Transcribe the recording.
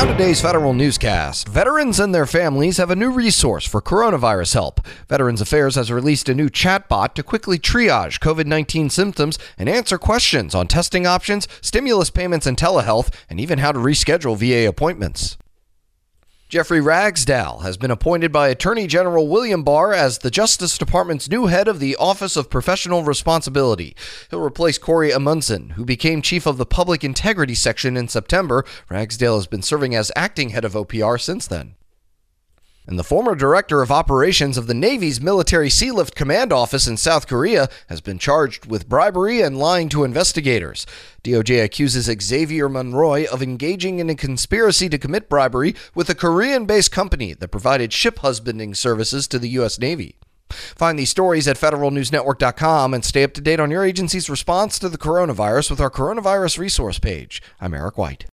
Now, today's federal newscast. Veterans and their families have a new resource for coronavirus help. Veterans Affairs has released a new chatbot to quickly triage COVID 19 symptoms and answer questions on testing options, stimulus payments, and telehealth, and even how to reschedule VA appointments. Jeffrey Ragsdale has been appointed by Attorney General William Barr as the Justice Department's new head of the Office of Professional Responsibility. He'll replace Corey Amundson, who became chief of the Public Integrity Section in September. Ragsdale has been serving as acting head of OPR since then and the former director of operations of the Navy's Military Sealift Command Office in South Korea has been charged with bribery and lying to investigators. DOJ accuses Xavier Monroy of engaging in a conspiracy to commit bribery with a Korean based company that provided ship husbanding services to the U.S. Navy. Find these stories at federalnewsnetwork.com and stay up to date on your agency's response to the coronavirus with our coronavirus resource page. I'm Eric White.